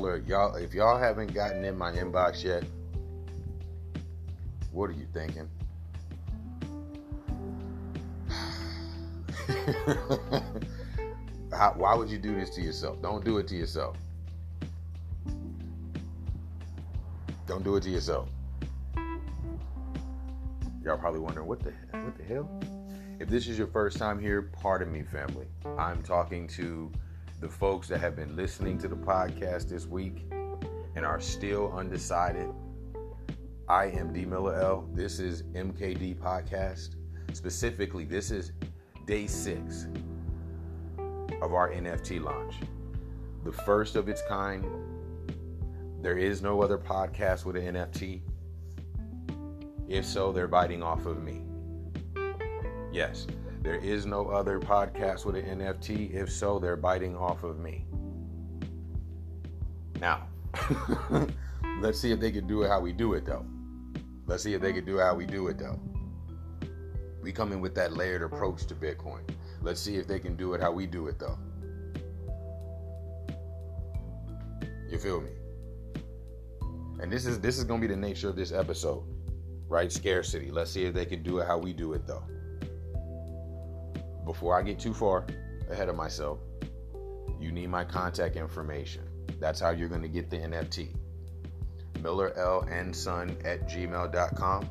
y'all y'all if y'all haven't gotten in my inbox yet, what are you thinking? How, why would you do this to yourself? Don't do it to yourself. Don't do it to yourself. Y'all probably wondering what the what the hell? If this is your first time here, pardon me, family. I'm talking to the folks that have been listening to the podcast this week and are still undecided. I am D Miller L. This is MKD Podcast. Specifically, this is day six of our NFT launch. The first of its kind. There is no other podcast with an NFT. If so, they're biting off of me. Yes, there is no other podcast with an NFT. If so, they're biting off of me. Now, let's see if they can do it how we do it, though. Let's see if they can do how we do it, though. We come in with that layered approach to Bitcoin. Let's see if they can do it how we do it, though. You feel me? And this is this is gonna be the nature of this episode, right? Scarcity. Let's see if they can do it how we do it, though before I get too far ahead of myself, you need my contact information. That's how you're going to get the NFT. Miller L and Son at gmail.com.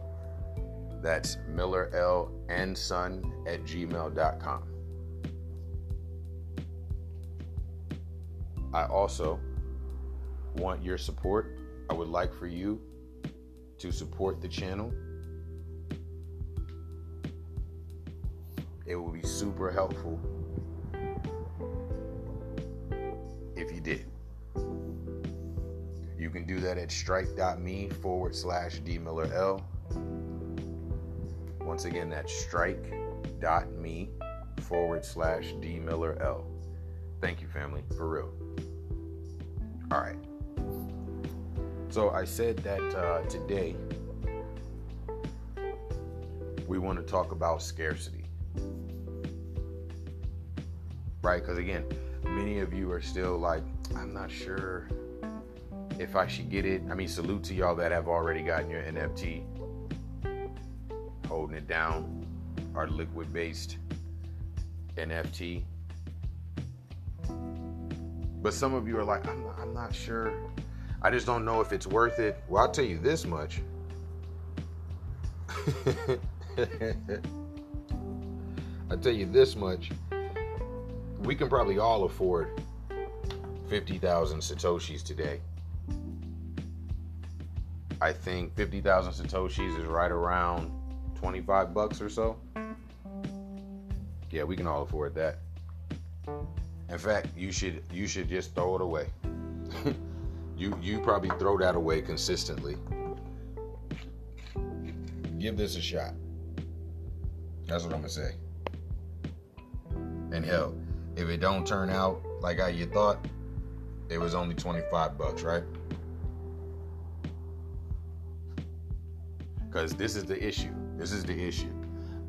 That's Miller L and Son at gmail.com. I also want your support. I would like for you to support the channel It would be super helpful if you did. You can do that at strike.me forward slash dmillerl. Once again, that's strike.me forward slash dmillerl. Thank you, family, for real. All right. So I said that uh, today we want to talk about scarcity right? Because again, many of you are still like, I'm not sure if I should get it. I mean, salute to y'all that have already gotten your NFT, holding it down, our liquid based NFT. But some of you are like, I'm not, I'm not sure. I just don't know if it's worth it. Well, I'll tell you this much. I'll tell you this much we can probably all afford 50,000 Satoshis today. I think 50,000 Satoshis is right around 25 bucks or so. Yeah, we can all afford that. In fact, you should you should just throw it away. you you probably throw that away consistently. Give this a shot. That's what I'm gonna say. And hell, if it don't turn out like how you thought, it was only 25 bucks, right? Cuz this is the issue. This is the issue.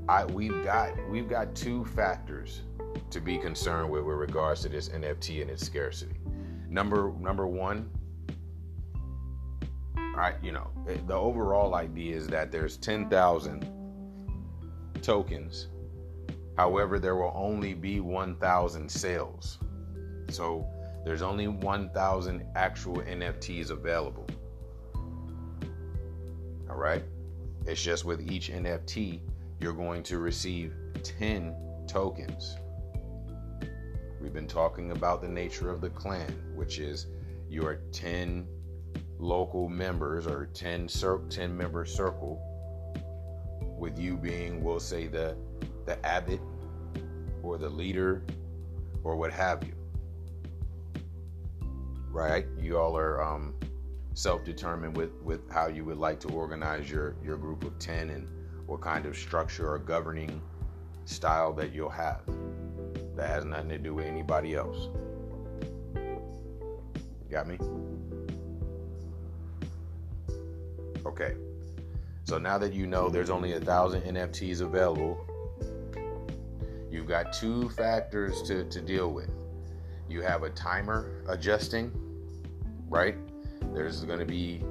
I we've got we've got two factors to be concerned with with regards to this NFT and its scarcity. Number number 1, I you know, the overall idea is that there's 10,000 tokens However, there will only be 1,000 sales. So there's only 1,000 actual NFTs available. All right. It's just with each NFT, you're going to receive 10 tokens. We've been talking about the nature of the clan, which is your 10 local members or 10 cir- 10 member circle with you being we'll say the the abbot or the leader or what have you. Right? You all are um, self-determined with with how you would like to organize your your group of 10 and what kind of structure or governing style that you'll have. That has nothing to do with anybody else. Got me? Okay. So now that you know there's only a thousand NFTs available, got two factors to, to deal with. You have a timer adjusting, right? There's going to be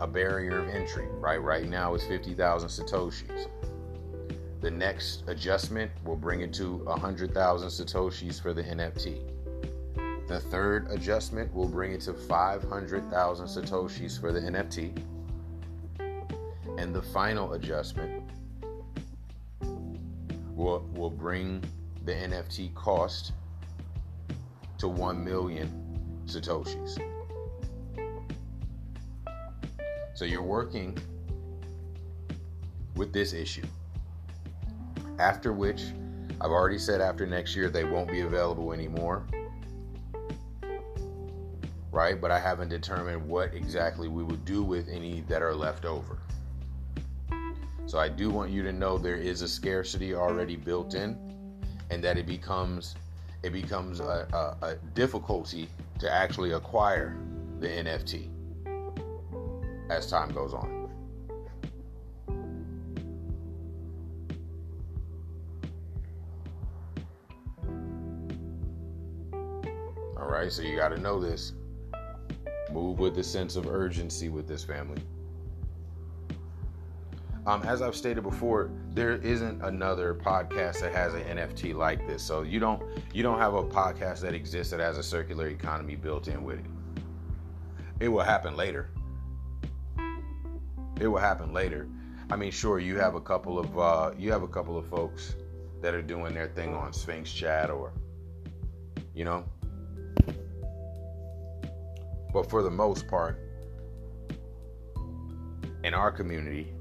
a barrier of entry, right? Right now it's 50,000 Satoshis. The next adjustment will bring it to 100,000 Satoshis for the NFT. The third adjustment will bring it to 500,000 Satoshis for the NFT. And the final adjustment will, will bring the NFT cost to 1 million Satoshis. So you're working with this issue. After which, I've already said after next year they won't be available anymore. Right? But I haven't determined what exactly we would do with any that are left over. So I do want you to know there is a scarcity already built in and that it becomes it becomes a, a, a difficulty to actually acquire the NFT as time goes on. All right, so you got to know this. Move with a sense of urgency with this family. Um, as I've stated before, there isn't another podcast that has an NFT like this. So you don't you don't have a podcast that exists that has a circular economy built in with it. It will happen later it will happen later. I mean, sure, you have a couple of uh, you have a couple of folks that are doing their thing on Sphinx Chat or, you know. But for the most part, in our community,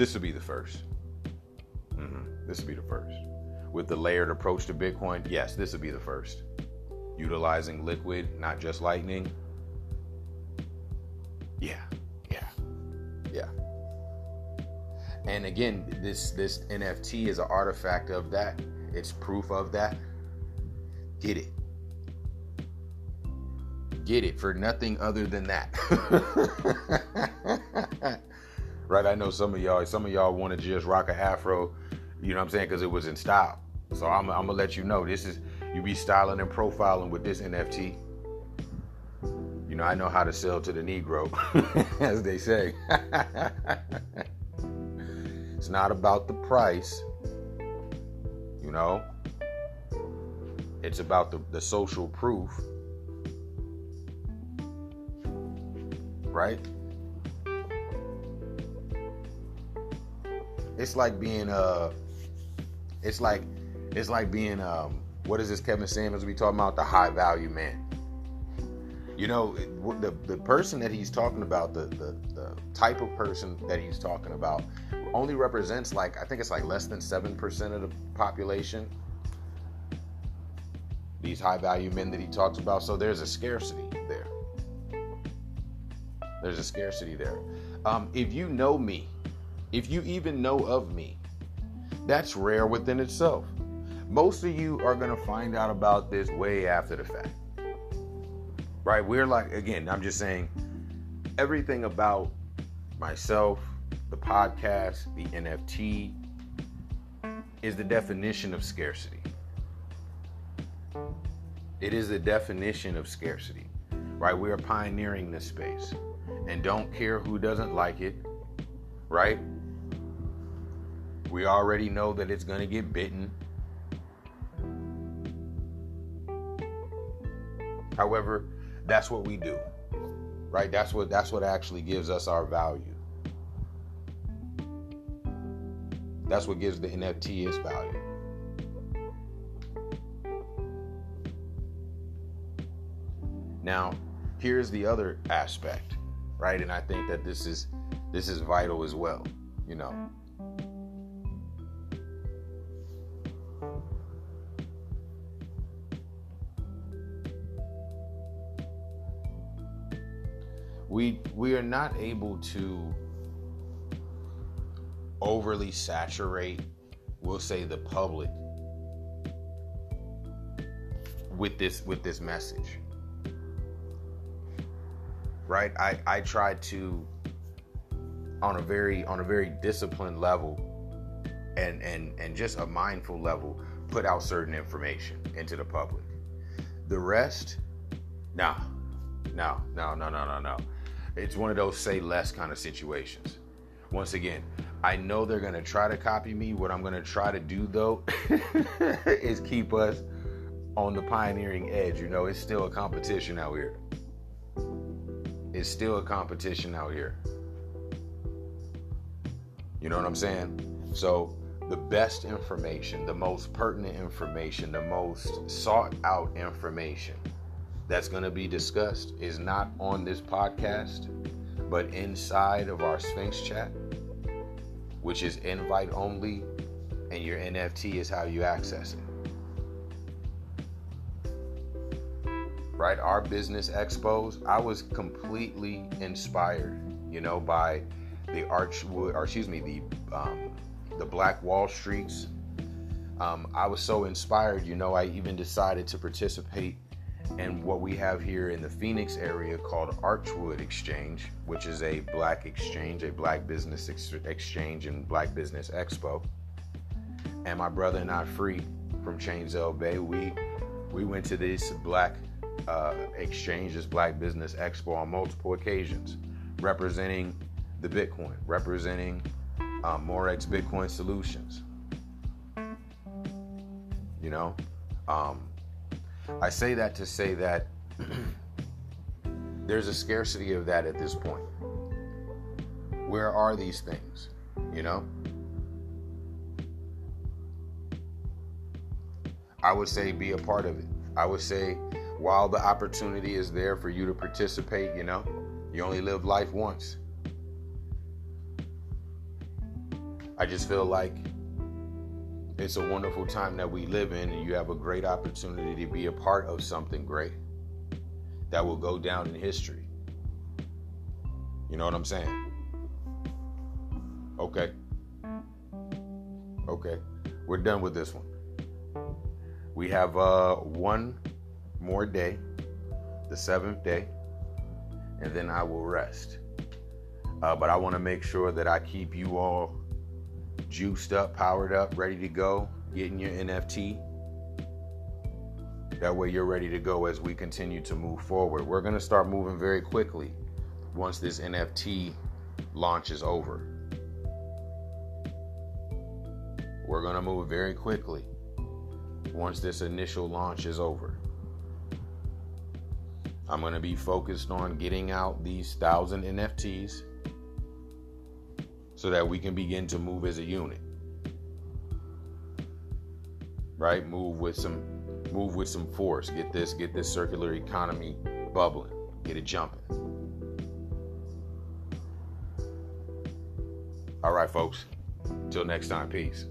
this would be the 1st mm-hmm. This would be the first. With the layered approach to Bitcoin, yes, this would be the first. Utilizing liquid, not just lightning. Yeah, yeah. Yeah. And again, this this NFT is an artifact of that. It's proof of that. Get it. Get it for nothing other than that. right? I know some of y'all, some of y'all want to just rock a afro, you know what I'm saying, because it was in style. So I'm, I'm gonna let you know this is you be styling and profiling with this NFT. You know, I know how to sell to the Negro, as they say. it's not about the price, you know, it's about the, the social proof, right? It's like being uh it's like it's like being um what is this Kevin Samuels we talking about? The high value man. You know the the person that he's talking about the, the the type of person that he's talking about only represents like i think it's like less than 7% of the population. These high value men that he talks about. So there's a scarcity there. There's a scarcity there. Um, if you know me if you even know of me that's rare within itself most of you are going to find out about this way after the fact right? We're like, again, I'm just saying everything about myself, the podcast, the NFT is the definition of scarcity. It is the definition of scarcity, right? We are pioneering this space and don't care who doesn't like it, right? We already know that it's going to get bitten. However, that's what we do. Right? That's what that's what actually gives us our value. That's what gives the NFT its value. Now, here's the other aspect, right? And I think that this is this is vital as well, you know. We we are not able to overly saturate we'll say the public with this with this message. Right? I i try to on a very on a very disciplined level and and and just a mindful level put out certain information into the public. The rest nah. No, no, no, no, no, no. It's one of those say less kind of situations. Once again, I know they're gonna try to copy me. What I'm gonna try to do though is keep us on the pioneering edge. You know, it's still a competition out here. It's still a competition out here. You know what I'm saying? So, the best information, the most pertinent information, the most sought out information that's going to be discussed is not on this podcast, but inside of our Sphinx chat, which is invite only, and your NFT is how you access it. Right? Our business expos, I was completely inspired, you know, by the Archwood, or excuse me, the um, the Black Wall Streets. Um, I was so inspired, you know, I even decided to participate in what we have here in the Phoenix area called Archwood Exchange, which is a black exchange, a black business ex- exchange and black business expo. And my brother and I, Free from Chainsail Bay, we we went to this black uh, exchange, this black business expo on multiple occasions, representing the Bitcoin, representing um, Morex Bitcoin Solutions. You know, um, I say that to say that there's a scarcity of that at this point. Where are these things? You know? I would say be a part of it. I would say while the opportunity is there for you to participate, you know, you only live life once. I just feel like it's a wonderful time that we live in, and you have a great opportunity to be a part of something great that will go down in history. You know what I'm saying? Okay. Okay. We're done with this one. We have uh, one more day, the seventh day, and then I will rest. Uh, but I want to make sure that I keep you all juiced up, powered up, ready to go, getting your NFT. That way you're ready to go as we continue to move forward. We're going to start moving very quickly once this NFT launch is over. We're going to move very quickly once this initial launch is over. I'm going to be focused on getting out these thousand NFTs so that we can begin to move as a unit. Right? Move with some move with some force. Get this get this circular economy bubbling. Get it jumping. All right, folks. Till next time, peace.